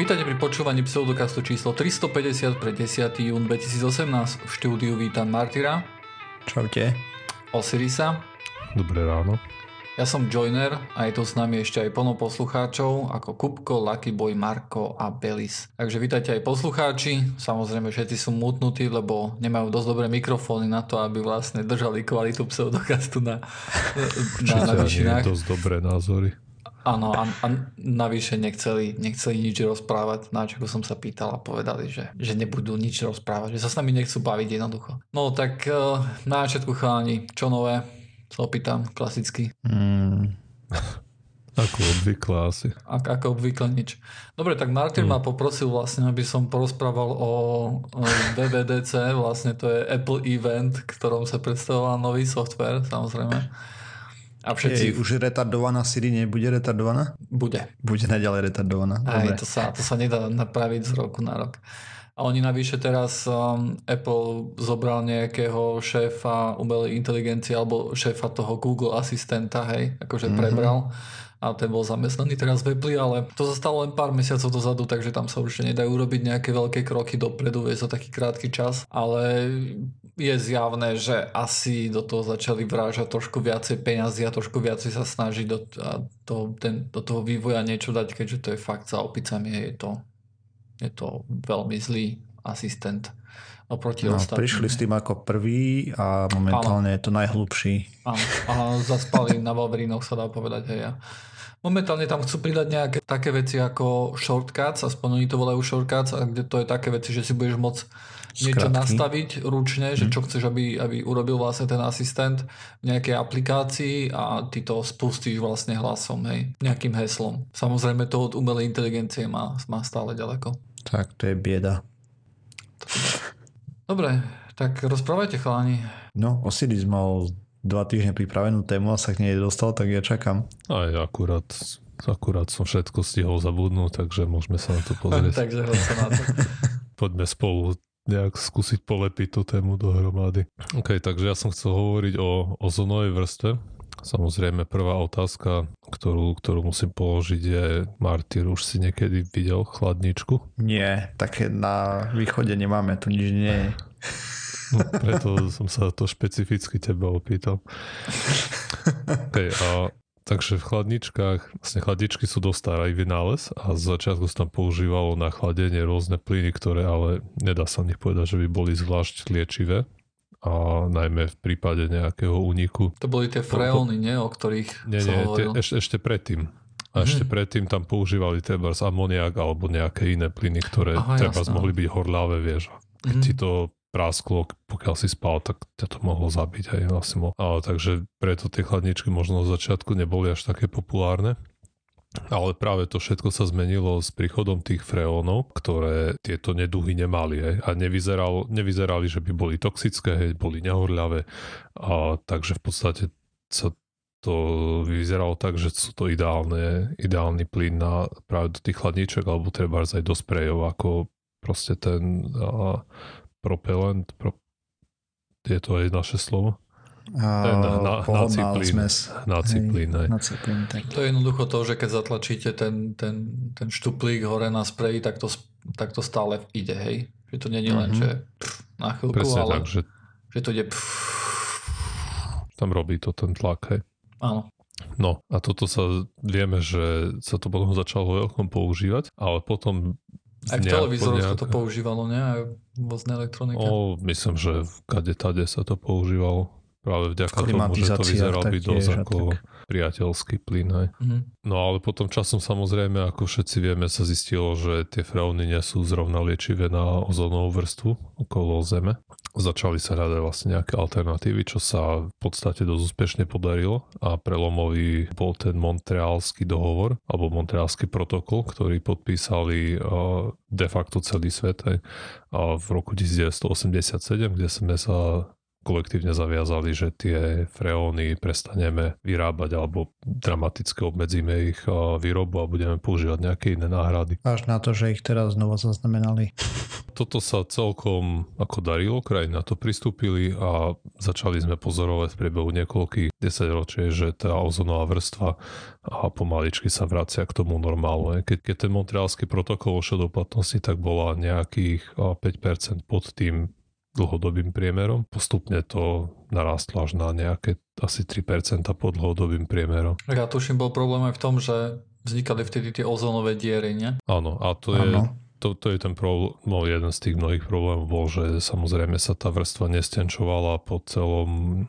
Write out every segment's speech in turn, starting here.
Vítajte pri počúvaní pseudokastu číslo 350 pre 10. jún 2018. V štúdiu vítam Martyra. Čaute. Osirisa. Dobré ráno. Ja som Joiner a je tu s nami ešte aj plno poslucháčov ako Kupko, Lucky Boy, Marko a Belis. Takže vítajte aj poslucháči. Samozrejme všetci sú mutnutí, lebo nemajú dosť dobré mikrofóny na to, aby vlastne držali kvalitu pseudokastu na, na, na vyšinách. dosť dobré názory. Áno, a, a navyše nechceli, nechceli nič rozprávať, na čo som sa pýtal a povedali, že, že nebudú nič rozprávať, že sa s nami nechcú baviť jednoducho. No tak uh, na začiatku chalani, čo nové? Sa opýtam, klasicky. Mm. Ako obvykle asi. Ako, ako obvykle nič. Dobre, tak Martin mm. ma poprosil vlastne, aby som porozprával o, o WWDC, vlastne to je Apple event, ktorom sa predstavoval nový software, samozrejme. A všetci... Je, už retardovaná Siri nebude retardovaná? Bude. Bude naďalej retardovaná. Aj, to sa, to sa nedá napraviť z roku na rok. A oni navyše teraz um, Apple zobral nejakého šéfa umelej inteligencie alebo šéfa toho Google asistenta, hej, akože mm-hmm. prebral a ten bol zamestnaný teraz v Apple, ale to sa stalo len pár mesiacov dozadu, takže tam sa určite nedajú robiť nejaké veľké kroky dopredu, je to taký krátky čas, ale je zjavné, že asi do toho začali vrážať trošku viacej peňazí a trošku viacej sa snažiť do, to, ten, do toho vývoja niečo dať, keďže to je fakt za opicami, je to je to veľmi zlý asistent oproti no, ostatným. Prišli s tým ako prvý a momentálne ano. je to najhlubší. Áno, a zaspali na Valverinoch sa dá povedať aj ja. Momentálne tam chcú pridať nejaké také veci ako shortcuts, aspoň oni to volajú shortcuts, a kde to je také veci, že si budeš môcť niečo Skratky. nastaviť ručne, že mhm. čo chceš, aby, aby urobil vlastne ten asistent v nejakej aplikácii a ty to spustíš vlastne hlasom, hej, nejakým heslom. Samozrejme to od umelej inteligencie má, má stále ďaleko. Tak to je bieda. Dobre, tak rozprávajte chalani. No, Osiris mal dva týždne pripravenú tému a sa k nej dostal, tak ja čakám. Aj akurát, akurát som všetko stihol zabudnúť, takže môžeme sa na to pozrieť. takže sa na to. Poďme spolu nejak skúsiť polepiť tú tému dohromady. OK, takže ja som chcel hovoriť o ozonovej vrstve. Samozrejme, prvá otázka, ktorú, ktorú musím položiť je, Martyr, už si niekedy videl chladničku? Nie, také na východe nemáme, tu nič nie je. No, preto som sa to špecificky teba opýtal. Okay, a Takže v chladničkách, vlastne chladničky sú dosť starý vynález a z začiatku sa tam používalo na chladenie rôzne plyny, ktoré ale nedá sa nich povedať, že by boli zvlášť liečivé a najmä v prípade nejakého úniku. To boli tie freóny, nie? O ktorých Nie, nie, tie, ešte, ešte predtým. A ešte mm. predtým tam používali treba amoniak alebo nejaké iné plyny, ktoré Aha, treba mohli byť horľavé, vieš. Keď mm. ti to prasklo, pokiaľ si spal, tak ťa to mohlo zabiť aj vlastne. Ale, takže preto tie chladničky možno z začiatku neboli až také populárne. Ale práve to všetko sa zmenilo s príchodom tých freónov, ktoré tieto neduhy nemali hej, a nevyzeral, nevyzerali, že by boli toxické, hej, boli nehorľavé. A, takže v podstate sa to vyzeralo tak, že sú to ideálne, ideálny plyn na práve do tých chladníček alebo treba aj do sprejov, ako proste ten a, propelent, pro, je to aj naše slovo? Ten na, naciplín, naciplín, naciplín tak. To je jednoducho to, že keď zatlačíte ten, ten, ten štuplík hore na spreji, tak to, tak to stále ide, hej? Že to není len, mm-hmm. že pff, na chvíľku, Presne ale tak, že, že to ide pff. Tam robí to ten tlak, hej? Áno. No a toto sa vieme, že sa to potom začalo veľkom používať, ale potom aj v televízoroch nejak... to používalo, nie? Aj vozné elektronike. O, myslím, že v kade tade sa to používalo. Práve vďaka tomu, že to vyzeral byť dosť ako tak. priateľský plyn. Hej. Mm-hmm. No ale potom časom samozrejme, ako všetci vieme, sa zistilo, že tie freóny nie sú zrovna liečivé na ozónovú vrstvu okolo Zeme. Začali sa hľadať vlastne nejaké alternatívy, čo sa v podstate dosť úspešne podarilo a prelomový bol ten Montrealský dohovor alebo Montrealský protokol, ktorý podpísali de facto celý svet aj, v roku 1987, kde sme sa kolektívne zaviazali, že tie freóny prestaneme vyrábať alebo dramaticky obmedzíme ich výrobu a budeme používať nejaké iné náhrady. Až na to, že ich teraz znova zaznamenali. Toto sa celkom ako darilo, krajiny na to pristúpili a začali sme pozorovať v priebehu niekoľkých desaťročí, že tá ozonová vrstva a pomaličky sa vracia k tomu normálu. Keď, keď ten montrealský protokol vošiel do platnosti, tak bola nejakých 5% pod tým dlhodobým priemerom. Postupne to narastlo až na nejaké asi 3% pod dlhodobým priemerom. Ja tuším, bol problém aj v tom, že vznikali vtedy tie ozónové diery, nie? Áno, a to je... To, to je ten problém, no jeden z tých mnohých problémov bol, že samozrejme sa tá vrstva nestenčovala po celom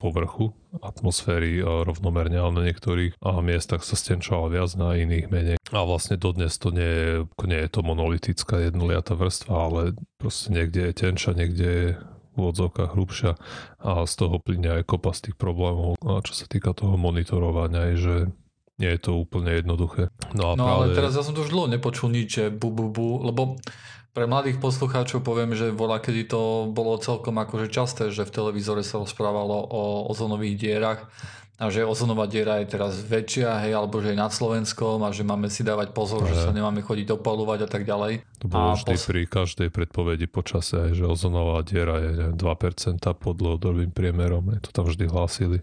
povrchu atmosféry rovnomerne, ale na niektorých miestach sa stenčovala viac, na iných menej. A vlastne dodnes to nie je, nie je to monolitická jednoliatá vrstva, ale proste niekde je tenča, niekde je v odzovkách hrubšia a z toho plyne aj kopa z tých problémov, a čo sa týka toho monitorovania, je, že nie je to úplne jednoduché. No, a no práve... ale teraz ja som to už dlho nepočul nič, že bu, bu, bu, lebo pre mladých poslucháčov poviem, že bola, kedy to bolo celkom akože časté, že v televízore sa rozprávalo o ozonových dierach a že ozonová diera je teraz väčšia, hej, alebo že je nad Slovenskom a že máme si dávať pozor, že sa nemáme chodiť opalovať a tak ďalej. To bolo a vždy pos... pri každej predpovedi počase, že ozonová diera je 2% pod dlhodobým priemerom, to tam vždy hlásili.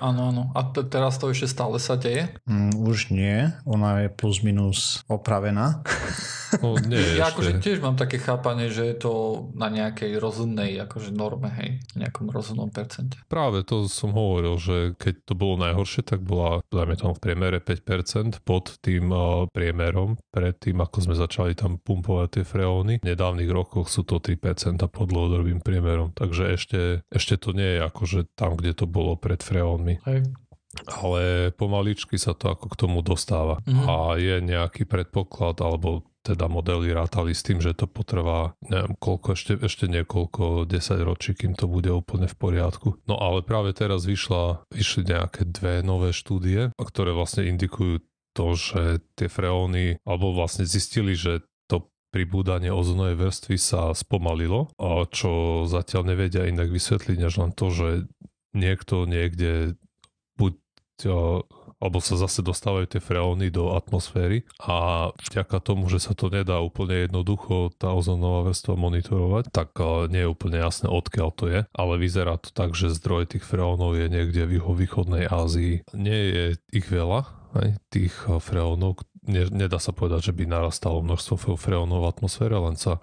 Áno, áno. A t- teraz to ešte stále sa deje? Mm, už nie. Ona je plus minus opravená. No, nie ja ešte. akože tiež mám také chápanie, že je to na nejakej rozumnej akože norme, hej, nejakom rozumnom percente. Práve to som hovoril, že keď to bolo najhoršie, tak bola, dajme tomu v priemere 5% pod tým uh, priemerom, pred tým, ako sme začali tam pumpovať tie freóny. V nedávnych rokoch sú to 3% pod dlhodobým priemerom, takže ešte, ešte to nie je akože tam, kde to bolo pred freónmi. Hej. Ale pomaličky sa to ako k tomu dostáva. Mm-hmm. A je nejaký predpoklad, alebo teda modely rátali s tým, že to potrvá neviem koľko, ešte, ešte niekoľko 10 ročí, kým to bude úplne v poriadku. No ale práve teraz vyšla, vyšli nejaké dve nové štúdie, ktoré vlastne indikujú to, že tie freóny, alebo vlastne zistili, že to pribúdanie ozonovej vrstvy sa spomalilo, a čo zatiaľ nevedia inak vysvetliť, než len to, že niekto niekde buď alebo sa zase dostávajú tie freóny do atmosféry. A vďaka tomu, že sa to nedá úplne jednoducho tá ozonová vrstva monitorovať, tak nie je úplne jasné odkiaľ to je, ale vyzerá to tak, že zdroj tých freónov je niekde v východnej Ázii. Nie je ich veľa, aj, tých freónov, nedá sa povedať, že by narastalo množstvo freónov v atmosfére, len sa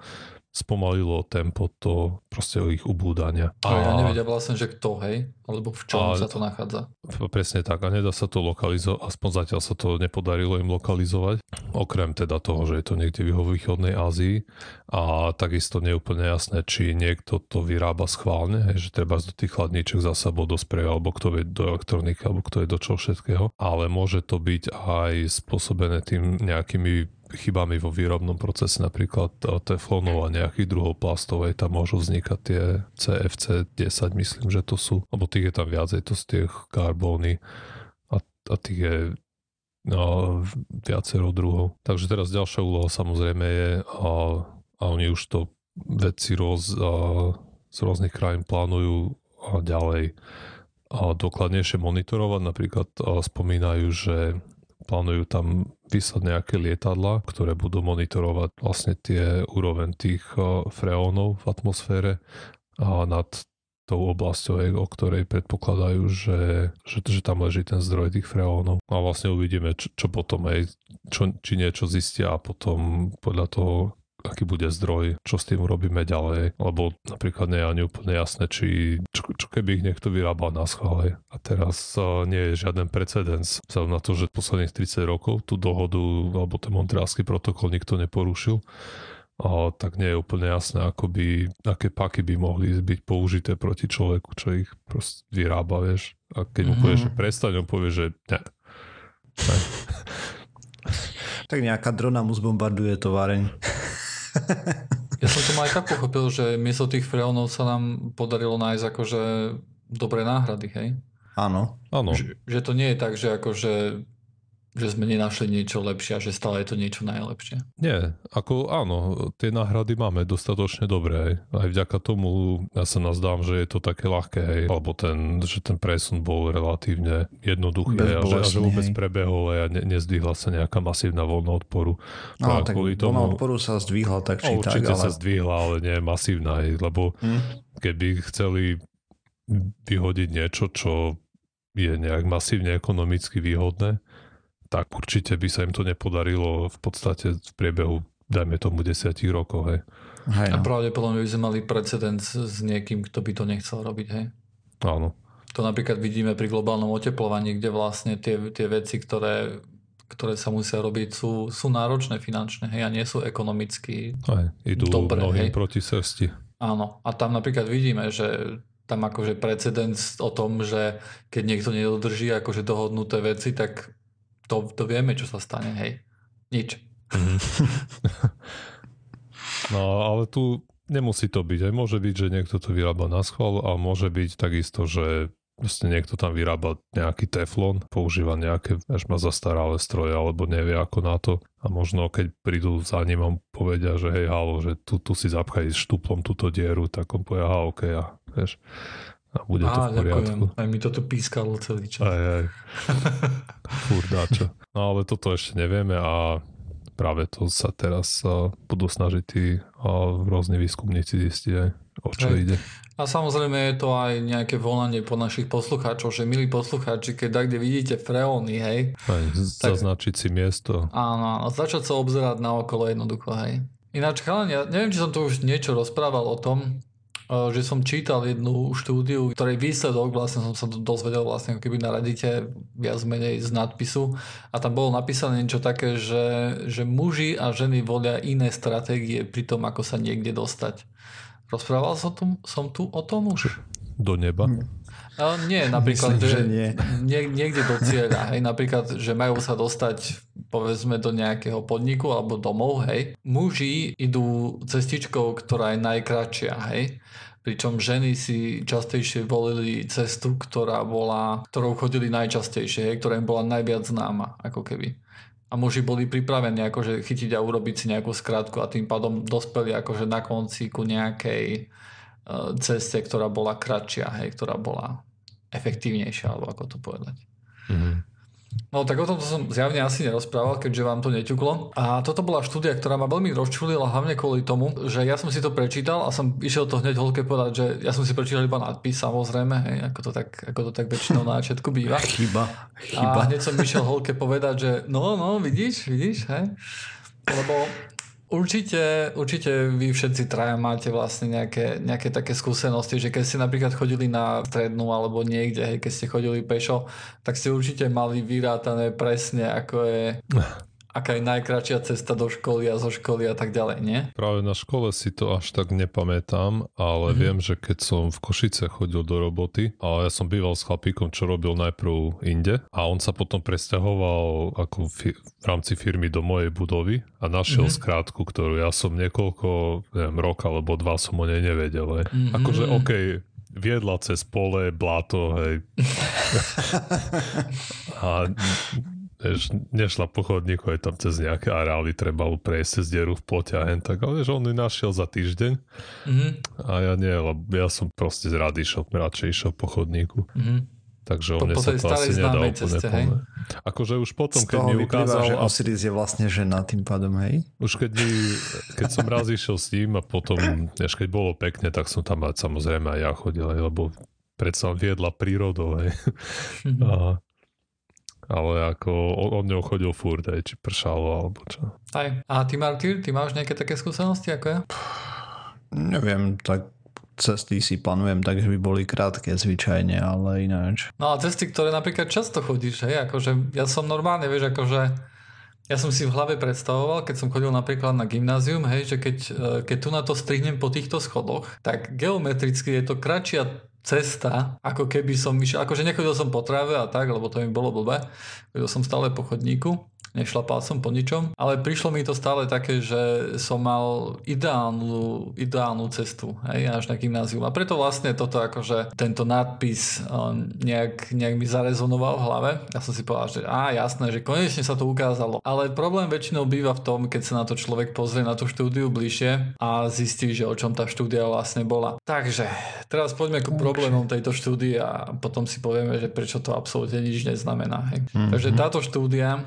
spomalilo tempo to proste ich ubúdania. A, a ja nevedia vlastne, že kto, hej? Alebo v čom a, sa to nachádza? Presne tak a nedá sa to lokalizovať, aspoň zatiaľ sa to nepodarilo im lokalizovať, okrem teda toho, že je to niekde v východnej Ázii a takisto nie je úplne jasné, či niekto to vyrába schválne, hej, že treba do tých chladníček za sebou do spreju, alebo kto vie do elektroniky, alebo kto je do čo všetkého, ale môže to byť aj spôsobené tým nejakými chybami vo výrobnom procese, napríklad teflonov a nejakých druhov plastovej, tam môžu vznikať tie CFC 10, myslím, že to sú, lebo tých je tam viacej, to z tých karbóny a, a tých je no, viacero druhov. Takže teraz ďalšia úloha samozrejme je, a, a oni už to vedci roz, a, z rôznych krajín plánujú a ďalej a dokladnejšie monitorovať. Napríklad a spomínajú, že plánujú tam vyslať nejaké lietadla, ktoré budú monitorovať vlastne tie úroveň tých freónov v atmosfére a nad tou oblasťou, o ktorej predpokladajú, že, že, že tam leží ten zdroj tých freónov. A vlastne uvidíme, čo, čo potom aj, čo, či niečo zistia a potom podľa toho aký bude zdroj, čo s tým urobíme ďalej, lebo napríklad nie je ani úplne jasné, či čo, čo keby ich niekto vyrábal na schvále. A teraz uh, nie je žiaden precedens, vzhľadom na to, že posledných 30 rokov tú dohodu alebo ten montrealský protokol nikto neporušil, a tak nie je úplne jasné, ako by, aké paky by mohli byť použité proti človeku, čo ich proste vyrába, vieš. A keď mm-hmm. mu povieš, že prestaň, on povie, že ne. ne. tak nejaká drona mu zbombarduje továreň. Ja som to aj tak pochopil, že miesto tých freónov sa nám podarilo nájsť akože dobré náhrady, hej? Áno. Áno. Že, že to nie je tak, že akože že sme nenašli niečo lepšie a že stále je to niečo najlepšie. Nie, ako áno, tie náhrady máme dostatočne dobré. Aj vďaka tomu ja sa nazdám, že je to také ľahké, hej. alebo ten, že ten presun bol relatívne jednoduchý hej, a, že, a že vôbec hej. prebehol a ne, nezdvihla sa nejaká masívna voľna odporu. No, tak tomu, voľna odporu sa zdvihla tak či no, tak, ale... sa zdvihla, ale nie masívna, hej, lebo hm? keby chceli vyhodiť niečo, čo je nejak masívne ekonomicky výhodné, tak určite by sa im to nepodarilo v podstate v priebehu, dajme tomu, desiatich rokov. Hej. Hej, no. A pravdepodobne by sme mali precedens s niekým, kto by to nechcel robiť. Hej. Áno. To napríklad vidíme pri globálnom oteplovaní, kde vlastne tie, tie veci, ktoré, ktoré sa musia robiť, sú, sú náročné finančne hej, a nie sú ekonomicky Aj, idú dobré. Hej. proti srsti. Áno. A tam napríklad vidíme, že tam akože precedens o tom, že keď niekto nedodrží akože dohodnuté veci, tak to, to vieme, čo sa stane, hej. Nič. Mhm. no ale tu nemusí to byť. Aj môže byť, že niekto to vyrába na schvál a môže byť takisto, že Vlastne niekto tam vyrába nejaký teflon, používa nejaké, až má zastaralé stroje, alebo nevie ako na to. A možno keď prídu za ním a povedia, že hej, halo, že tu, tu si zapchaj štuplom túto dieru, tak on povie, aha, ok, a vieš, a bude to v poriadku. Ďakujem. Aj mi to tu pískalo celý čas. Aj, aj. Fúr dáčo. No ale toto ešte nevieme a práve to sa teraz uh, budú snažiť tí uh, rôzni výskumníci zistiť aj, o čo aj. ide. A samozrejme je to aj nejaké volanie po našich poslucháčov, že milí poslucháči, keď tak, kde vidíte freóny, hej. Aj, tak, zaznačiť si miesto. Áno, áno, začať sa obzerať na okolo jednoducho, hej. Ináč, chalani, ja neviem, či som tu už niečo rozprával o tom, že som čítal jednu štúdiu, ktorej výsledok vlastne som sa dozvedel vlastne keby na Reddite viac menej z nadpisu a tam bolo napísané niečo také, že, že muži a ženy volia iné stratégie pri tom, ako sa niekde dostať. Rozprával som tu, som tu o tom už? Do neba? No, nie, napríklad, Myslím, že, že nie. Nie, niekde do cieľa, hej, napríklad, že majú sa dostať povedzme do nejakého podniku alebo domov, hej. Muži idú cestičkou, ktorá je najkračšia, hej. Pričom ženy si častejšie volili cestu, ktorá bola, ktorou chodili najčastejšie, hej, ktorá im bola najviac známa, ako keby. A muži boli pripravení akože chytiť a urobiť si nejakú skratku a tým pádom dospeli akože na konci ku nejakej uh, ceste, ktorá bola kratšia, hej, ktorá bola efektívnejšia, alebo ako to povedať. Mm-hmm. No tak o tomto som zjavne asi nerozprával, keďže vám to neťuklo. A toto bola štúdia, ktorá ma veľmi rozčulila hlavne kvôli tomu, že ja som si to prečítal a som išiel to hneď holke povedať, že ja som si prečítal iba nadpis samozrejme, hej, ako, to tak, ako to tak väčšinou na začiatku býva. Chyba, chyba. A hneď som išiel holke povedať, že no, no, vidíš, vidíš, hej. Lebo Určite, určite vy všetci traja máte vlastne nejaké, nejaké také skúsenosti, že keď ste napríklad chodili na strednú alebo niekde, hej, keď ste chodili pešo, tak ste určite mali vyrátané presne, ako je aká je najkračšia cesta do školy a zo školy a tak ďalej, nie? Práve na škole si to až tak nepamätám, ale mm-hmm. viem, že keď som v Košice chodil do roboty a ja som býval s chlapíkom, čo robil najprv inde a on sa potom presťahoval ako fi- v rámci firmy do mojej budovy a našiel mm-hmm. skrátku, ktorú ja som niekoľko, neviem, rok alebo dva som o nej nevedel. Mm-hmm. Akože OK, viedla cez pole, blato, hej. a Vieš, nešla po chodníku, aj tam cez nejaké areály treba prejsť cez dieru v plote a hen tak, ale vieš, on ju našiel za týždeň mm-hmm. a ja nie, lebo ja som proste rád išiel, radšej išiel po chodníku. Mm-hmm. Takže on sa to asi nedá úplne ceste, hej? Akože už potom, keď mi ukázal... že Osiris je vlastne žena tým pádom, hej? Už keď, mi, keď som raz išiel s ním a potom, než keď bolo pekne, tak som tam samozrejme aj ja chodil, lebo predsa viedla prírodou, hej. Mm-hmm. A, ale ako on ňou chodil furt, aj či pršalo alebo čo. Aj. A ty Martyr, ty máš nejaké také skúsenosti ako ja? Neviem, tak cesty si plánujem tak, že by boli krátke zvyčajne, ale ináč. No a cesty, ktoré napríklad často chodíš, hej, akože ja som normálne, vieš, akože ja som si v hlave predstavoval, keď som chodil napríklad na gymnázium, hej, že keď, e, keď tu na to strihnem po týchto schodoch, tak geometricky je to kratšia cesta, ako keby som išiel, akože nechodil som po tráve a tak, lebo to mi bolo blbé, chodil som stále po chodníku, nešlapal som po ničom, ale prišlo mi to stále také, že som mal ideálnu, ideálnu cestu hej, až na gymnázium. A preto vlastne toto akože tento nadpis nejak, nejak mi zarezonoval v hlave. Ja som si povedal, že á, jasné, že konečne sa to ukázalo. Ale problém väčšinou býva v tom, keď sa na to človek pozrie na tú štúdiu bližšie a zistí, že o čom tá štúdia vlastne bola. Takže teraz poďme k problémom tejto štúdie a potom si povieme, že prečo to absolútne nič neznamená. Hej. Mm-hmm. Takže táto štúdia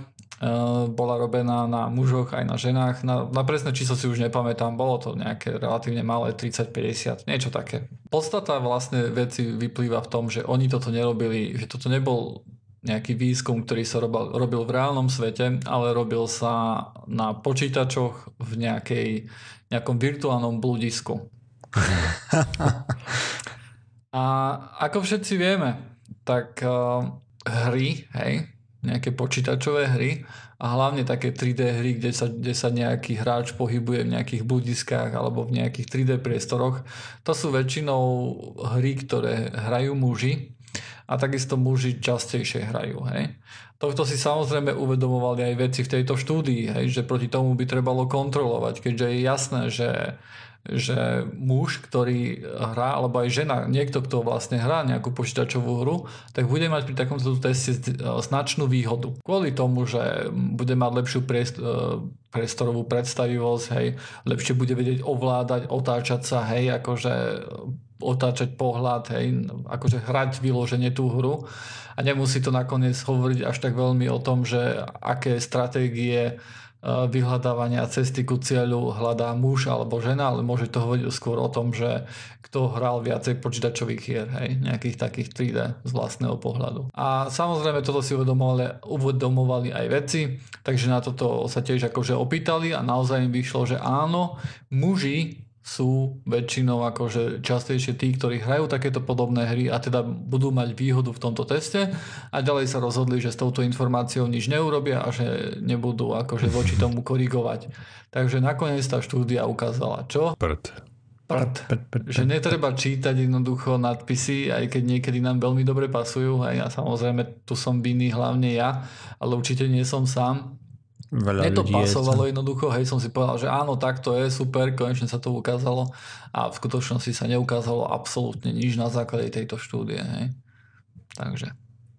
bola robená na mužoch aj na ženách. Na, na presné číslo si už nepamätám, bolo to nejaké relatívne malé, 30-50, niečo také. Podstata vlastne veci vyplýva v tom, že oni toto nerobili, že toto nebol nejaký výskum, ktorý sa robil, robil v reálnom svete, ale robil sa na počítačoch v nejakej, nejakom virtuálnom bludisku. A ako všetci vieme, tak uh, hry, hej, nejaké počítačové hry a hlavne také 3D hry, kde sa, kde sa nejaký hráč pohybuje v nejakých budiskách alebo v nejakých 3D priestoroch, to sú väčšinou hry, ktoré hrajú muži a takisto muži častejšie hrajú. Hej. Tohto si samozrejme uvedomovali aj veci v tejto štúdii, hej, že proti tomu by trebalo kontrolovať, keďže je jasné, že že muž, ktorý hrá, alebo aj žena, niekto, kto vlastne hrá nejakú počítačovú hru, tak bude mať pri takomto teste značnú výhodu. Kvôli tomu, že bude mať lepšiu priestorovú predstavivosť, hej, lepšie bude vedieť ovládať, otáčať sa, hej, akože otáčať pohľad, hej, akože hrať vyloženie tú hru a nemusí to nakoniec hovoriť až tak veľmi o tom, že aké stratégie vyhľadávania cesty ku cieľu hľadá muž alebo žena, ale môže to hovoriť skôr o tom, že kto hral viacej počítačových hier, hej, nejakých takých 3D z vlastného pohľadu. A samozrejme toto si uvedomovali, uvedomovali aj veci, takže na toto sa tiež akože opýtali a naozaj im vyšlo, že áno, muži sú väčšinou akože častejšie tí, ktorí hrajú takéto podobné hry a teda budú mať výhodu v tomto teste a ďalej sa rozhodli, že s touto informáciou nič neurobia a že nebudú akože voči tomu korigovať. Takže nakoniec tá štúdia ukázala čo? Prd. Prd. Prd, prd, Že netreba čítať jednoducho nadpisy, aj keď niekedy nám veľmi dobre pasujú. A ja samozrejme tu som vinný hlavne ja, ale určite nie som sám Veľa Mne to pasovalo je... jednoducho, hej, som si povedal, že áno, tak to je, super, konečne sa to ukázalo a v skutočnosti sa neukázalo absolútne nič na základe tejto štúdie, hej. Takže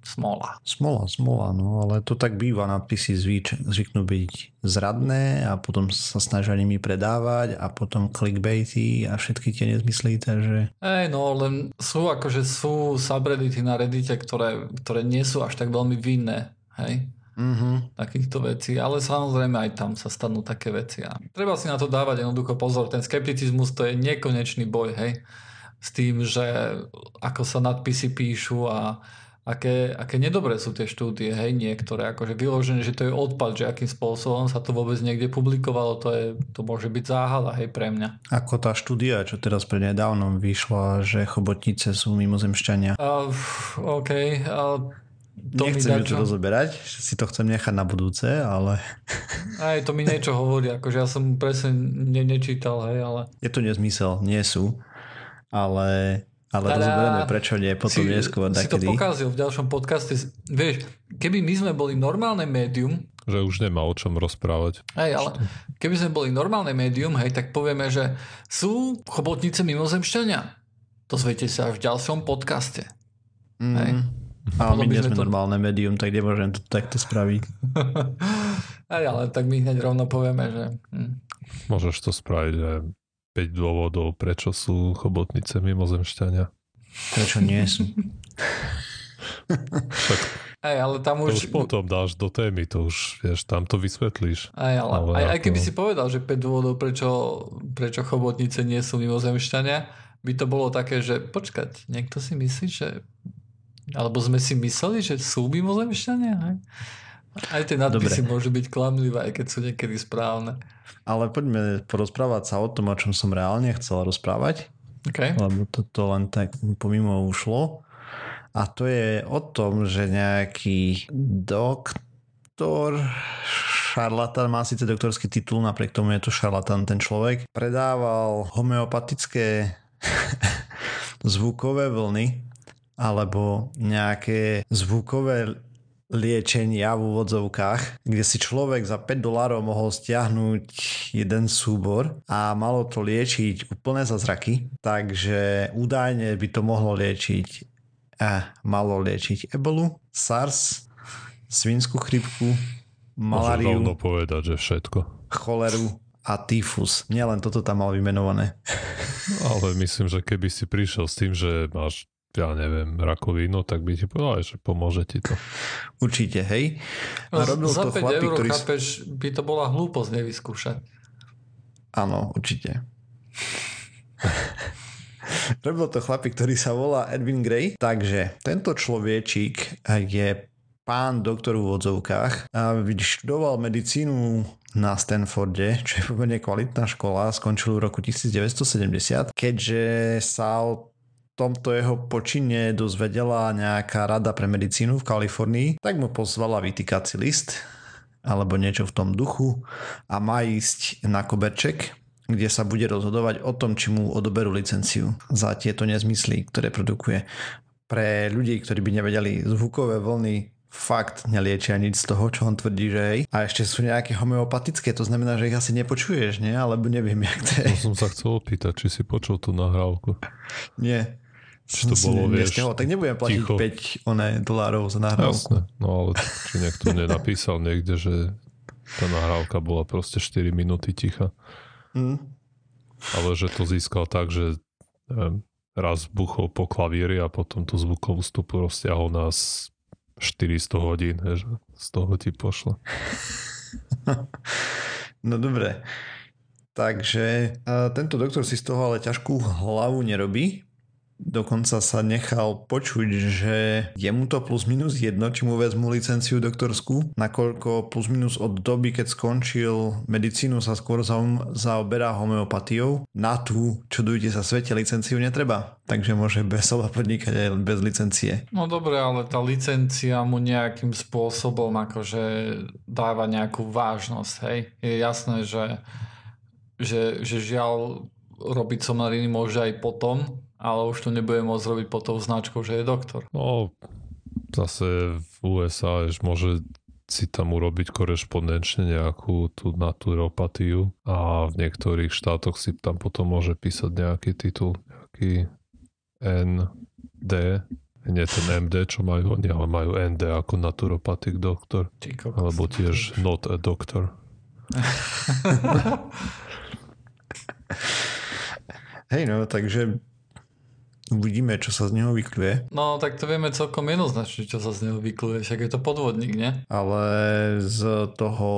smola. Smola, smola, no ale to tak býva, nadpisy zvyč, zvyknú byť zradné a potom sa snažia nimi predávať a potom clickbaity a všetky tie nezmysly, takže... Ej, no len sú akože sú subreddity na reddite, ktoré, ktoré nie sú až tak veľmi vinné, hej mm-hmm. takýchto vecí, ale samozrejme aj tam sa stanú také veci a treba si na to dávať jednoducho pozor, ten skepticizmus to je nekonečný boj, hej, s tým, že ako sa nadpisy píšu a aké, aké nedobré sú tie štúdie, hej, niektoré, akože vyložené, že to je odpad, že akým spôsobom sa to vôbec niekde publikovalo, to, je, to môže byť záhada, hej, pre mňa. Ako tá štúdia, čo teraz nedávnom vyšla, že chobotnice sú mimozemšťania. Uh, OK, uh, to Nechcem to rozoberať, si to chcem nechať na budúce, ale... Aj to mi niečo hovorí, akože ja som presne ne, nečítal, hej, ale... Je to nezmysel, nie sú, ale, ale Tada, rozoberieme prečo nie, potom si, neskôr Si to pokazil v ďalšom podcaste. Vieš, keby my sme boli normálne médium... Že už nemá o čom rozprávať. Hej, ale keby sme boli normálne médium, hej, tak povieme, že sú chobotnice mimozemšťania. Dozviete sa až v ďalšom podcaste. Mm. Hej. A my nie sme to... normálne médium, tak nemôžem to takto spraviť. Aj, ale tak my hneď rovno povieme, že... Hm. Môžeš to spraviť, že 5 dôvodov, prečo sú chobotnice mimozemšťania. Prečo nie sú. tak aj, ale tam už... To už potom dáš do témy, to už, vieš, tam to vysvetlíš. Aj, ale, ale aj, aj keby si povedal, že 5 dôvodov, prečo, prečo chobotnice nie sú mimozemšťania, by to bolo také, že počkať, niekto si myslí, že alebo sme si mysleli, že sú mimozemšťania? Aj, aj tie nadpisy Dobre. môžu byť klamlivé, aj keď sú niekedy správne. Ale poďme porozprávať sa o tom, o čom som reálne chcel rozprávať. Okay. Lebo toto len tak pomimo ušlo. A to je o tom, že nejaký doktor šarlatán, má síce doktorský titul, napriek tomu je to šarlatán ten človek, predával homeopatické zvukové vlny alebo nejaké zvukové liečenia v úvodzovkách, kde si človek za 5 dolárov mohol stiahnuť jeden súbor a malo to liečiť úplné zazraky, takže údajne by to mohlo liečiť a malo liečiť ebolu, SARS, svinskú chrypku, maláriu. Môžem povedať, že všetko. Choleru a tyfus. Nielen toto tam mal vymenované. Ale myslím, že keby si prišiel s tým, že máš ja neviem, rakovinu, tak by ti povedal, že pomôže ti to. Určite, hej. A robil Za to 5 chlapí, eur, ktorý... chápeš, by to bola hlúposť nevyskúšať. Áno, určite. robil to chlapík, ktorý sa volá Edwin Gray. Takže tento človečík je pán doktor v odzovkách a študoval medicínu na Stanforde, čo je pomerne kvalitná škola, skončil v roku 1970, keďže sa o tomto jeho počine dozvedela nejaká rada pre medicínu v Kalifornii, tak mu pozvala vytýkací list alebo niečo v tom duchu a má ísť na koberček, kde sa bude rozhodovať o tom, či mu odoberú licenciu za tieto nezmysly, ktoré produkuje. Pre ľudí, ktorí by nevedeli zvukové vlny fakt neliečia nič z toho, čo on tvrdí, že hej. A ešte sú nejaké homeopatické, to znamená, že ich asi nepočuješ, nie? Alebo neviem, jak to je. To som sa chcel opýtať, či si počul tú nahrávku. Nie. Či to bolo, vieš, tak nebudem platiť ticho. 5 oné dolárov za nahrávku. Jasne, no ale či niekto nenapísal niekde, že tá nahrávka bola proste 4 minúty ticha. Mm. Ale že to získal tak, že neviem, raz buchol po klavíri a potom tú zvukovú stupu rozťahol na 400 hodín, že z toho ti pošlo. no dobre. Takže tento doktor si z toho ale ťažkú hlavu nerobí, Dokonca sa nechal počuť, že je mu to plus minus jedno, či mu vezmu licenciu doktorskú, nakoľko plus minus od doby, keď skončil medicínu sa skôr zaoberá homeopatiou. Na tú čudujte sa svete licenciu netreba, takže môže bez podnikať aj bez licencie. No dobre, ale tá licencia mu nejakým spôsobom akože dáva nejakú vážnosť, hej. Je jasné, že, že, že žiaľ robiť somariny môže aj potom, ale už to nebude môcť robiť pod tou značkou, že je doktor. No, zase v USA že môže si tam urobiť korešpondenčne nejakú tú naturopatiu a v niektorých štátoch si tam potom môže písať nejaký titul, nejaký ND, nie ten MD, čo majú oni, ale majú ND ako naturopatik doktor. Alebo tiež not a doctor. Hej no, takže Uvidíme, čo sa z neho vykluje. No, tak to vieme celkom jednoznačne, čo sa z neho vykluje. Však je to podvodník, nie? Ale z toho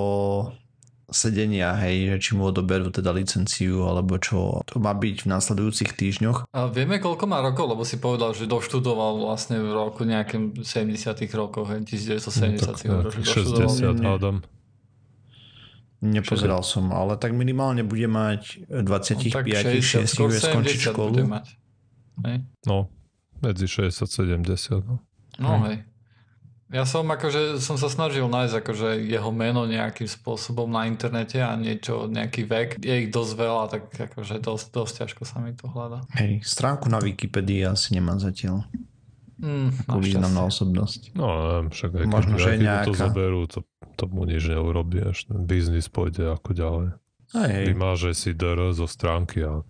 sedenia, hej, že či mu odoberú teda licenciu, alebo čo to má byť v následujúcich týždňoch. A vieme, koľko má rokov, lebo si povedal, že doštudoval vlastne v roku nejakým 70 rokoch, hej, 1970 no, tak, 60 hádam. Nepozeral som, ale tak minimálne bude mať 25, no, 6, 6 skončiť školu. Bude mať. Hej? No, medzi 60 a 70. No, no hej. hej. Ja som akože som sa snažil nájsť akože jeho meno nejakým spôsobom na internete a niečo, nejaký vek. Je ich dosť veľa, tak akože dosť, dosť ťažko sa mi to hľada. Hej, stránku na Wikipedii asi nemám zatiaľ. Mm, Ako významná osobnosť. No, neviem, však aj Možno, že nejaká... to zoberú, to, to mu nič neurobí, až ten biznis pôjde ako ďalej. Hej. Vymáže si DR zo stránky a...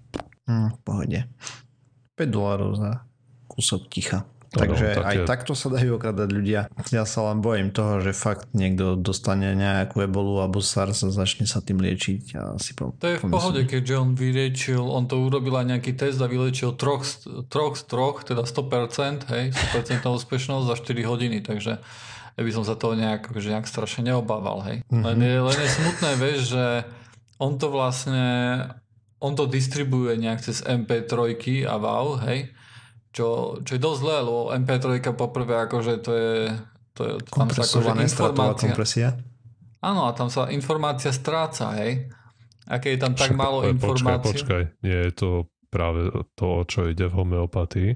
Mm, v pohode. 5 dolárov za kúsok ticha. Takže no, aj takto sa dajú okradať ľudia. Ja sa len bojím toho, že fakt niekto dostane nejakú ebolu alebo SARS a začne sa tým liečiť. A si po, to je v pohode, keďže on vyliečil, on to urobil aj nejaký test a vyliečil troch, troch z troch, teda 100%, hej, 100% úspešnosť za 4 hodiny, takže ja by som sa toho nejak, že nejak strašne neobával, hej. Mm-hmm. Len, je, len je smutné, vieš, že on to vlastne on to distribuje nejak cez MP3 a wow, hej, čo, čo je dosť zlé, lebo MP3 poprvé akože to je, to je tam sa akože informácia. kompresia. Áno, a tam sa informácia stráca, hej. A keď je tam tak málo informácií. Počkaj, počkaj, nie je to práve to, čo ide v homeopatii.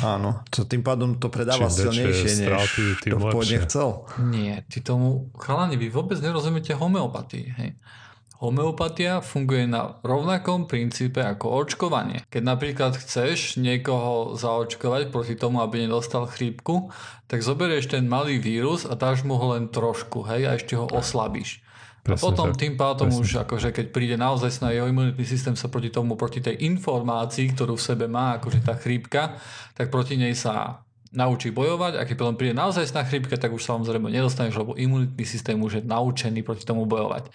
Áno, to tým pádom to predáva Čím silnejšie, než stráty, tým to pôvodne chcel. Nie, ty tomu, chalani, vy vôbec nerozumiete homeopatii, hej. Homeopatia funguje na rovnakom princípe ako očkovanie. Keď napríklad chceš niekoho zaočkovať proti tomu, aby nedostal chrípku, tak zoberieš ten malý vírus a dáš mu ho len trošku, hej, a ešte ho oslabíš. Presne, a potom tak. tým pádom Presne. už akože keď príde naozaj na jeho imunitný systém sa proti tomu, proti tej informácii, ktorú v sebe má, akože tá chrípka, tak proti nej sa naučí bojovať a keď potom príde naozaj na chrípka, tak už samozrejme nedostaneš, lebo imunitný systém už je naučený proti tomu bojovať.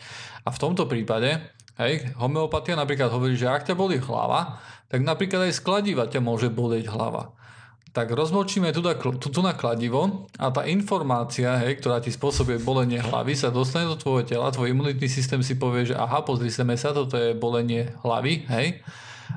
A v tomto prípade, hej, homeopatia napríklad hovorí, že ak ťa boli hlava, tak napríklad aj skladiva ťa môže bolieť hlava. Tak rozmočíme tu, tu, tu na kladivo a tá informácia, hej, ktorá ti spôsobuje bolenie hlavy, sa dostane do tvojho tela, tvoj imunitný systém si povie, že aha, pozri sa, toto je bolenie hlavy, hej,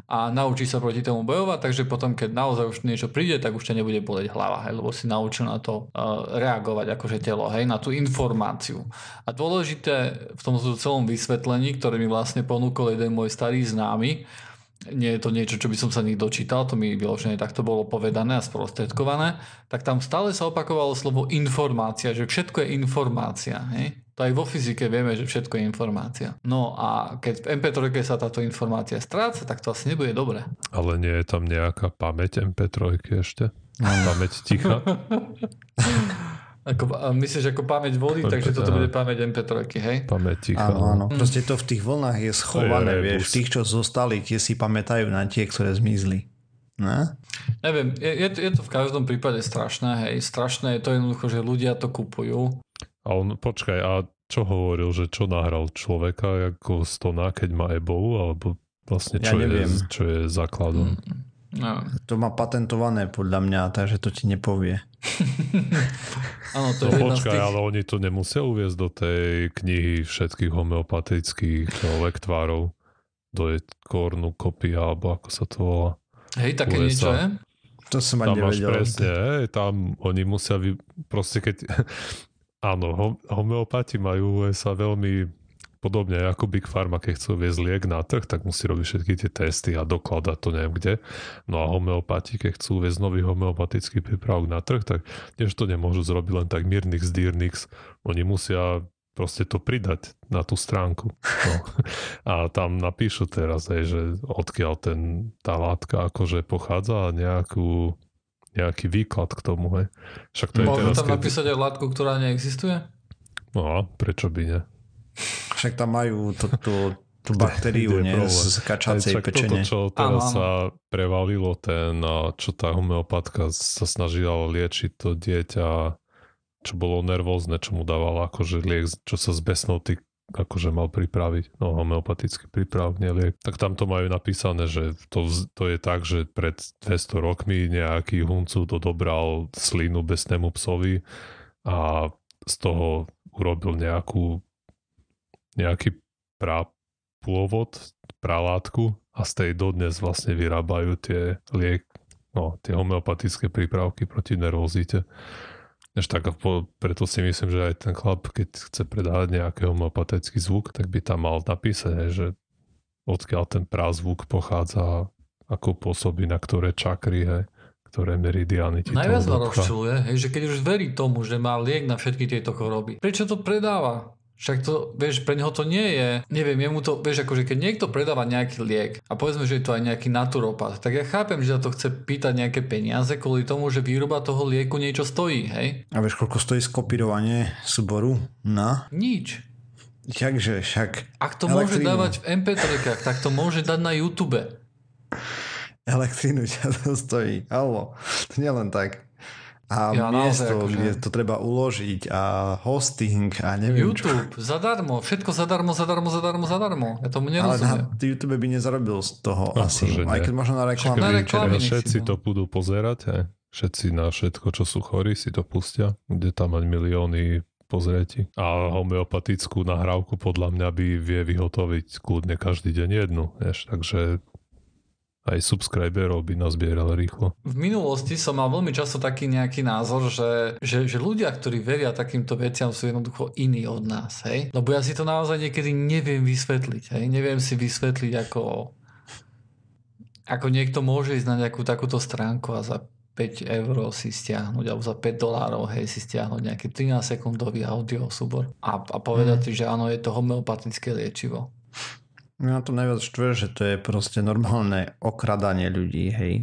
a naučí sa proti tomu bojovať, takže potom, keď naozaj už niečo príde, tak už ťa nebude boleť hlava, hej, lebo si naučil na to uh, reagovať akože telo, hej, na tú informáciu. A dôležité v tomto celom vysvetlení, ktoré mi vlastne ponúkol jeden môj starý známy, nie je to niečo, čo by som sa nikdy dočítal, to mi vyložené takto bolo povedané a sprostredkované, tak tam stále sa opakovalo slovo informácia, že všetko je informácia. Hej? To aj vo fyzike vieme, že všetko je informácia. No a keď v MP3 sa táto informácia stráca, tak to asi nebude dobre. Ale nie je tam nejaká pamäť MP3 ešte? Pamäť ticha? Ako, myslíš ako pamäť vody, MP, takže toto bude pamäť MP3, hej? Pamäť ticha. Áno, áno. Proste to v tých vlnách je schované, je vieš. V tých, čo zostali, tie si pamätajú na tie, ktoré zmizli. Ne? Neviem, je, je, to, je to v každom prípade strašné, hej. Strašné je to jednoducho, že ľudia to kupujú a on, počkaj, a čo hovoril, že čo nahral človeka ako stona, keď má ebolu, alebo vlastne čo, ja je, čo je základom? Mm, no. To má patentované podľa mňa, takže to ti nepovie. Áno, to no, je počkaj, tých... ale oni to nemusia uviezť do tej knihy všetkých homeopatických lektvárov do kornu kopia, alebo ako sa to volá. Hej, také USA. niečo je? To som ani nevedel. presne, hej, tam oni musia, vy, proste keď Áno, homeopati majú sa veľmi podobne ako Big Pharma, keď chcú viesť liek na trh, tak musí robiť všetky tie testy a dokladať to neviem kde. No a homeopati, keď chcú viesť nový homeopatický prípravok na trh, tak tiež to nemôžu zrobiť len tak Mirnix, Dyrnix. Oni musia proste to pridať na tú stránku. No. A tam napíšu teraz, aj, že odkiaľ ten, tá látka akože pochádza a nejakú nejaký výklad k tomu. Hej. Však to je teraz, tam keď... napísať aj látku, ktorá neexistuje? No, prečo by ne? Však tam majú tú, tú, tú baktériu nie, z kačacej pečenie. Toto, čo teraz ano, sa prevalilo, ten, čo tá homeopatka sa snažila liečiť to dieťa, čo bolo nervózne, čo mu dávala akože liek, čo sa zbesnul ty akože mal pripraviť, no homeopatický prípravok, nie liek, tak tam to majú napísané, že to, to je tak, že pred 200 rokmi nejaký huncu dodobral slinu besnému psovi a z toho urobil nejakú nejaký pra pôvod, pralátku a z tej dodnes vlastne vyrábajú tie liek, no, tie homeopatické prípravky proti nervozite. Až tak, preto si myslím, že aj ten chlap, keď chce predávať nejaký homopatetický zvuk, tak by tam mal napísať, že odkiaľ ten prázvuk pochádza, ako pôsobí na ktoré čakry, hej, ktoré meridiány ti Najviac ma rozčuluje, že keď už verí tomu, že má liek na všetky tieto choroby, prečo to predáva? Však to, vieš, pre neho to nie je, neviem, jemu to, vieš, akože keď niekto predáva nejaký liek a povedzme, že je to aj nejaký naturopat, tak ja chápem, že za to chce pýtať nejaké peniaze kvôli tomu, že výroba toho lieku niečo stojí, hej? A vieš, koľko stojí skopírovanie súboru na? Nič. Jakže, však... Ak to elektrínu. môže dávať v MP3, tak to môže dať na YouTube. Elektrínu ťa to stojí. Alebo, to nie len tak a ja, miesto, naozaj, akože... kde to treba uložiť a hosting a neviem YouTube, čo. zadarmo, všetko zadarmo, zadarmo, zadarmo, zadarmo. Ja tomu nerozumiem. Ale na YouTube by nezarobil z toho no, asi, aj keď možno na reklamy. Na reklamy všetci to budú pozerať, aj. všetci na všetko, čo sú chorí, si to pustia, kde tam mať milióny pozrieť. A homeopatickú nahrávku podľa mňa by vie vyhotoviť kľudne každý deň jednu. Vieš, takže aj subscriberov by nazbieral rýchlo. V minulosti som mal veľmi často taký nejaký názor, že, že, že ľudia, ktorí veria takýmto veciam sú jednoducho iní od nás, hej? Lebo ja si to naozaj niekedy neviem vysvetliť, hej? Neviem si vysvetliť, ako ako niekto môže ísť na nejakú takúto stránku a za 5 eur si stiahnuť alebo za 5 dolárov hej, si stiahnuť nejaký 13 sekundový audio súbor a, a povedať mm. že áno, je to homeopatické liečivo. Mňa to najviac štve, že to je proste normálne okradanie ľudí, hej.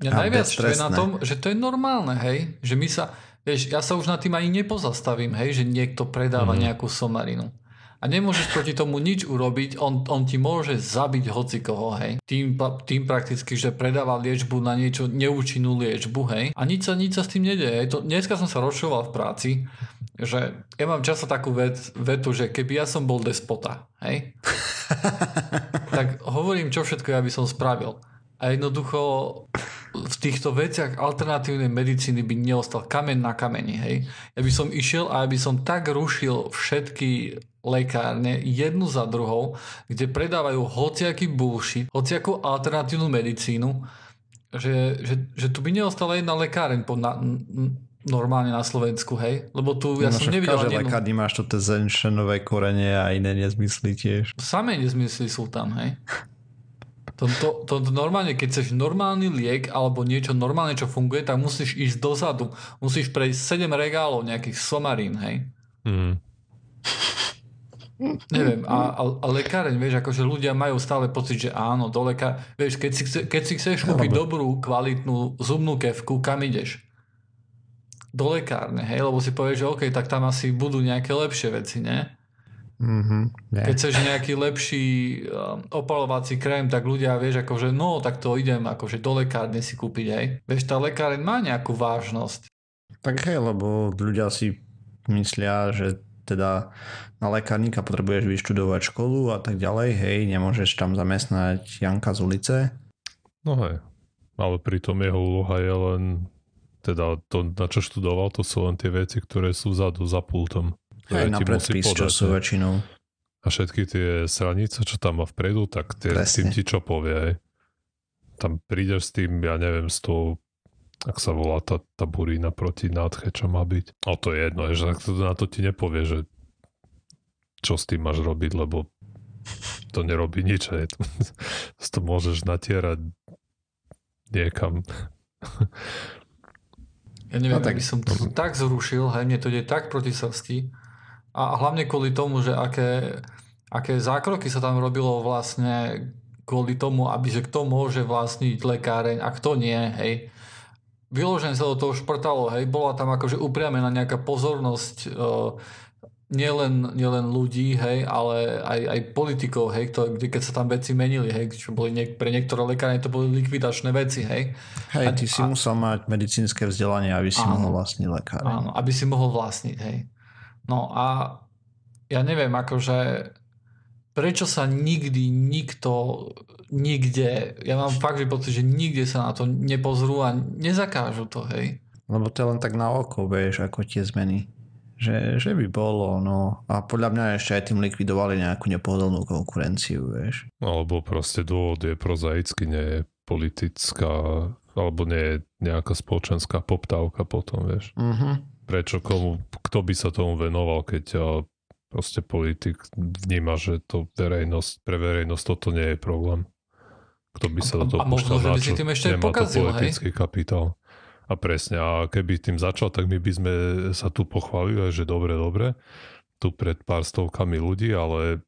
Mňa najviac štve na tom, že to je normálne, hej. Že my sa, vieš, ja sa už nad tým ani nepozastavím, hej, že niekto predáva mm-hmm. nejakú somarinu a nemôžeš proti tomu nič urobiť, on, on ti môže zabiť hocikoho, hej. Tým, tým prakticky, že predáva liečbu na niečo neúčinnú liečbu, hej. A nič sa, nič sa s tým nedieje. To, dneska som sa rozšoval v práci, že ja mám často takú vet, vetu, že keby ja som bol despota, hej, tak hovorím, čo všetko ja by som spravil. A jednoducho v týchto veciach alternatívnej medicíny by neostal kameň na kameni, hej. Ja by som išiel a ja by som tak rušil všetky lekárne jednu za druhou, kde predávajú hociaký bullshit, hociakú alternatívnu medicínu, že, že, že tu by neostala jedna lekáreň po na, normálne na Slovensku, hej? Lebo tu ja no, som nevidel ani jednu... máš to tie zenšenové korene a iné nezmysly tiež. Samé nezmysly sú tam, hej? To, to, to, to normálne, keď chceš normálny liek alebo niečo normálne, čo funguje, tak musíš ísť dozadu. Musíš prejsť 7 regálov nejakých somarín, hej? Mm. Neviem, a, a, a lekáreň, vieš, akože ľudia majú stále pocit, že áno, do leká... Vieš, keď si, chce, keď si chceš kúpiť dobrú, kvalitnú zubnú kevku, kam ideš? Do lekárne, hej, lebo si povieš, že OK, tak tam asi budú nejaké lepšie veci, ne? Mm-hmm, yeah. Keď chceš nejaký lepší um, opalovací krém, tak ľudia, vieš, akože no, tak to idem akože do lekárne si kúpiť, hej. Vieš, tá lekáreň má nejakú vážnosť. Tak hej, lebo ľudia si myslia, že teda na lekárnika potrebuješ vyštudovať školu a tak ďalej, hej, nemôžeš tam zamestnať Janka z ulice. No hej, ale pritom jeho úloha je len teda to, na čo študoval, to sú len tie veci, ktoré sú vzadu za pultom. Aj na predpis, čo sú väčšinou. A všetky tie stranice, čo tam má vpredu, tak tie, tým ti čo povie. Aj. Tam prídeš s tým, ja neviem, s tou ak sa volá tá, tá burína proti nádche, čo má byť. A to je jedno, že na to ti nepovie, že čo s tým máš robiť, lebo to nerobí nič. Aj. to môžeš natierať niekam. Ja neviem, no, tak. by som to tak zrušil, hej, mne to ide tak proti srsti, a hlavne kvôli tomu, že aké, aké zákroky sa tam robilo vlastne kvôli tomu, aby že kto môže vlastniť lekáreň a kto nie, hej. Vyložené sa do toho šprtalo, hej, bola tam akože upriamená nejaká pozornosť uh, nielen, nielen ľudí, hej, ale aj, aj politikov, hej, kto, kde keď sa tam veci menili, hej, čo boli niek- pre niektoré lekárne to boli likvidačné veci, hej. Hej, a, ty si a, musel mať medicínske vzdelanie, aby si áno, mohol vlastniť lekár. Áno, aby si mohol vlastniť, hej. No a ja neviem, akože prečo sa nikdy nikto nikde, ja mám fakt, pocit, že nikde sa na to nepozrú a nezakážu to, hej. Lebo to je len tak na oko, vieš, ako tie zmeny. Že, že by bolo, no. A podľa mňa ešte aj tým likvidovali nejakú nepohodlnú konkurenciu, vieš. Alebo proste dôvod je prozaicky, nie je politická, alebo nie je nejaká spoločenská poptávka potom, vieš. Uh-huh prečo komu, kto by sa tomu venoval, keď proste politik vníma, že to verejnosť, pre verejnosť toto nie je problém. Kto by sa do toho púšťal, na čo tým ešte nemá pokazil, to politický hej? kapitál. A presne, a keby tým začal, tak my by sme sa tu pochválili, že dobre, dobre, tu pred pár stovkami ľudí, ale,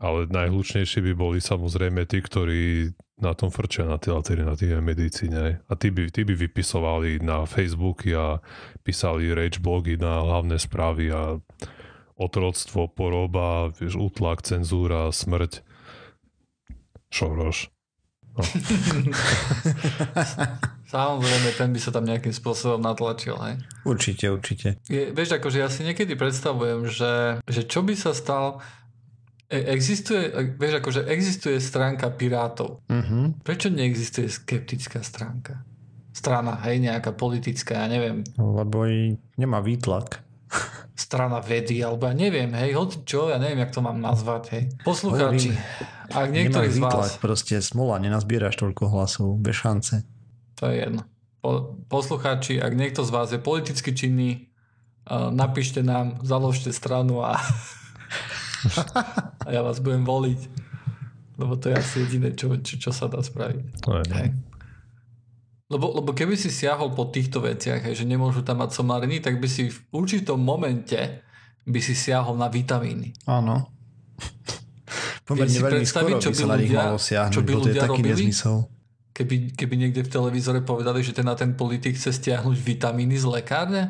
ale najhlučnejší by boli samozrejme tí, ktorí na tom frčia na tej alternatívnej medicíne. A tí by, tí by vypisovali na Facebooky a písali rage blogy na hlavné správy a otroctvo, poroba, vieš, útlak, cenzúra, smrť. Šoroš. No. Samozrejme, ten by sa tam nejakým spôsobom natlačil, hej? Určite, určite. Je, vieš, akože ja si niekedy predstavujem, že, že čo by sa stal, E, existuje, e, vieš, akože existuje stránka pirátov. Uh-huh. Prečo neexistuje skeptická stránka? Strana, hej, nejaká politická, ja neviem. Lebo i nemá výtlak. Strana vedy, alebo ja neviem, hej, hoď čo, ja neviem, jak to mám nazvať, hej. Poslucháči, ak niektorý z vás... proste smola, nenazbieraš toľko hlasov, bez šance. To je jedno. Po, poslucháči, ak niekto z vás je politicky činný, uh, napíšte nám, založte stranu a a ja vás budem voliť. Lebo to je asi jediné, čo, čo, čo sa dá spraviť. Hej. Lebo, lebo keby si siahol po týchto veciach, hej, že nemôžu tam mať somariny, tak by si v určitom momente by si siahol na vitamíny. Áno. Pomerne veľmi skoro čo by, by sa na nich malo siahnuť, čo by ľudia to je taký robili? nezmysel. Keby, keby niekde v televízore povedali, že ten na ten politik chce stiahnuť vitamíny z lekárne?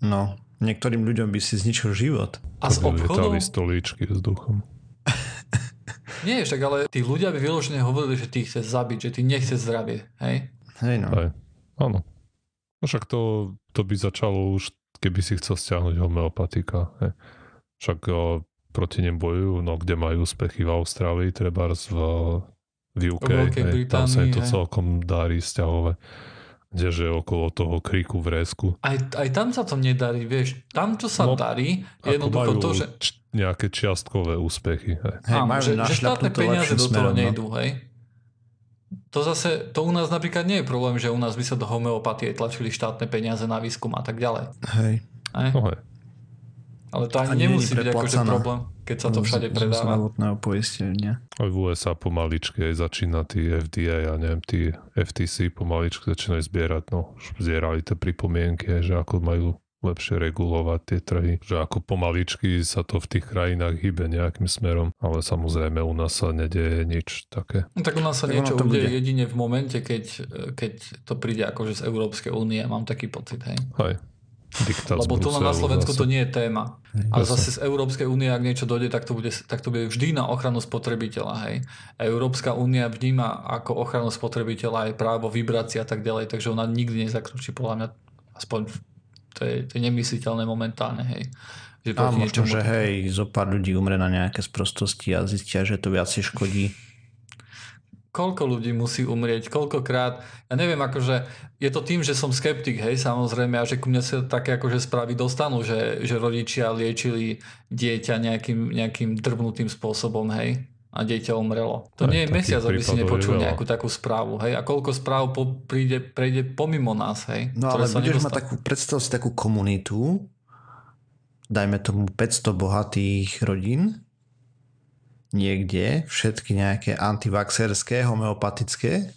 No, niektorým ľuďom by si zničil život. A z obchodov? stolíčky s duchom. Nie, však ale tí ľudia by vyložene hovorili, že ty chce zabiť, že ty nechce zdravie, hej? Hej no. Hej. Áno. No však to, to by začalo už, keby si chcel stiahnuť homeopatika. Hej. Však o, proti nem bojujú, no kde majú úspechy v Austrálii, treba v, v UK, hej, tam sa im to hej. celkom darí stiahovať kdeže okolo toho kriku v résku. Aj, aj tam sa to nedarí, vieš. Tam, čo sa no, darí, je jednoducho to, že... Č- nejaké čiastkové úspechy. Hej. Hej, Áno, že, že štátne peniaze do toho no. nejdú, hej. To zase, to u nás napríklad nie je problém, že u nás by sa do homeopatie tlačili štátne peniaze na výskum a tak ďalej. Hej. Hej? No hej. Ale to ani, ani nemusí byť akože problém, keď sa to všade predáva. zdravotného poistenia. Aj v USA pomaličky aj začína tí FDA a neviem, tí FTC pomaličky začínajú zbierať, no už zbierali tie pripomienky, že ako majú lepšie regulovať tie trhy, že ako pomaličky sa to v tých krajinách hýbe nejakým smerom, ale samozrejme u nás sa nedeje nič také. No, tak u nás sa tak niečo udeje jedine v momente, keď, keď to príde akože z Európskej únie, mám taký pocit, hej. Hej, Diktát Lebo tu na Slovensku to nie je téma. Ale zase z Európskej únie, ak niečo dojde, tak to, bude, tak to bude vždy na ochranu spotrebiteľa. Hej. A Európska únia vníma ako ochranu spotrebiteľa aj právo vybrácia a tak ďalej, takže ona nikdy nezakročí podľa mňa, aspoň to je, to je nemysliteľné momentálne. Hej. Že a možno, že hej, zo pár ľudí umre na nejaké sprostosti a zistia, že to viac škodí koľko ľudí musí umrieť, koľkokrát, ja neviem, akože je to tým, že som skeptik, hej, samozrejme, a že ku mne sa také akože správy dostanú, že, že rodičia liečili dieťa nejakým, nejakým drbnutým spôsobom, hej, a dieťa umrelo. To Aj, nie je mesiac, aby si nepočul nejakú takú správu, hej, a koľko správ po, príde, prejde pomimo nás, hej. No ale budeš mať takú, predstav si takú komunitu, dajme tomu 500 bohatých rodín, niekde všetky nejaké antivaxerské, homeopatické,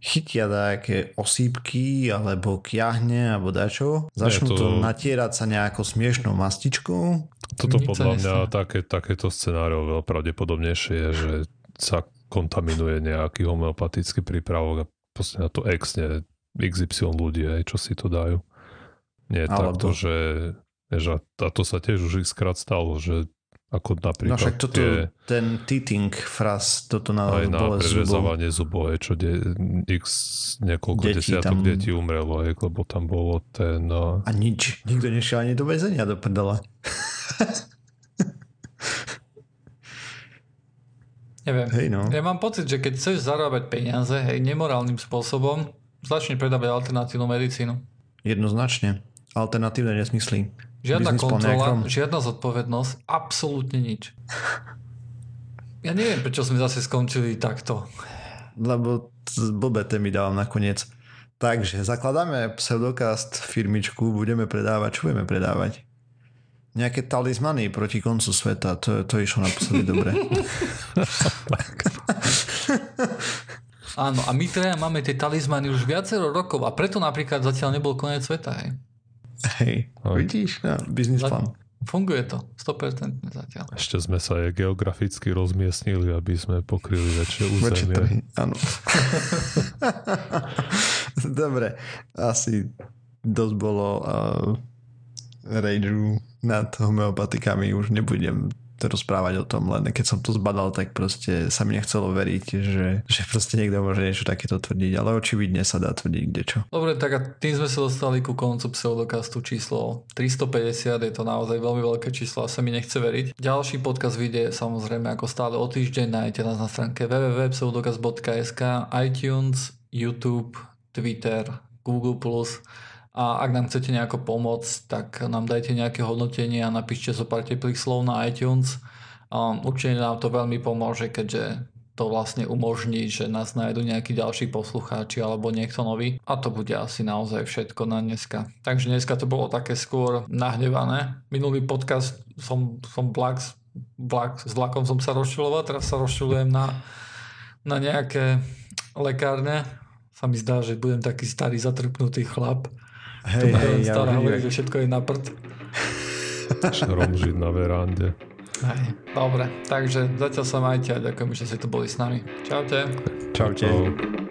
chytia nejaké osýpky alebo kiahne alebo dačo, začnú to... to natierať sa nejakou smiešnou mastičkou. Toto Nic podľa mňa také, takéto scenário veľa pravdepodobnejšie je, že sa kontaminuje nejaký homeopatický prípravok a proste na to exne XY ľudí, aj, čo si to dajú. Nie je takto, že, že a to sa tiež už x krát stalo, že ako napríklad no však toto, tie, ten teething fraz, toto na aj na prerezávanie zubov, čo de, x niekoľko deti desiatok tam... detí umrelo, aj, lebo tam bolo ten... No... A nič, nikto nešiel ani do väzenia do prdela. Neviem. Hej, no. Ja mám pocit, že keď chceš zarábať peniaze, hej, nemorálnym spôsobom, začni predávať alternatívnu medicínu. Jednoznačne. Alternatívne nesmysly. Žiadna kontrola, žiadna zodpovednosť, absolútne nič. Ja neviem, prečo sme zase skončili takto. Lebo blbé témy dávam nakoniec. Takže zakladáme pseudokast firmičku, budeme predávať, čo budeme predávať? Nejaké talizmany proti koncu sveta, to, to išlo naposledy dobre. Áno, a my teda máme tie talizmany už viacero rokov a preto napríklad zatiaľ nebol koniec sveta. Hej. Hej, no. vidíš, no, biznis plán. Funguje to, 100% zatiaľ. Ešte sme sa aj geograficky rozmiestnili, aby sme pokryli väčšie územie. áno. Dobre, asi dosť bolo uh, rageu nad homeopatikami, už nebudem rozprávať o tom, len keď som to zbadal, tak proste sa mi nechcelo veriť, že, že proste niekto môže niečo takéto tvrdiť, ale očividne sa dá tvrdiť čo. Dobre, tak a tým sme sa dostali ku koncu pseudokastu číslo 350, je to naozaj veľmi veľké číslo a sa mi nechce veriť. Ďalší podcast vyjde samozrejme ako stále o týždeň, nájdete nás na stránke www.pseudokast.sk, iTunes, YouTube, Twitter, Google+, a ak nám chcete nejako pomôcť, tak nám dajte nejaké hodnotenie a napíšte zo pár teplých slov na iTunes. Um, určite nám to veľmi pomôže, keďže to vlastne umožní, že nás nájdu nejakí ďalší poslucháči alebo niekto nový. A to bude asi naozaj všetko na dneska. Takže dneska to bolo také skôr nahnevané. Minulý podcast som, som vlak, vlak, s vlakom som sa rozčiloval, teraz sa rozčilujem na, na nejaké lekárne. Sa mi zdá, že budem taký starý zatrpnutý chlap Hej, hej, ja hovorí, že všetko je na prd. Šrom žiť na verande. Hej, dobre, takže zatiaľ sa majte a ďakujem, že ste tu boli s nami. Čaute. Čaute. Čau.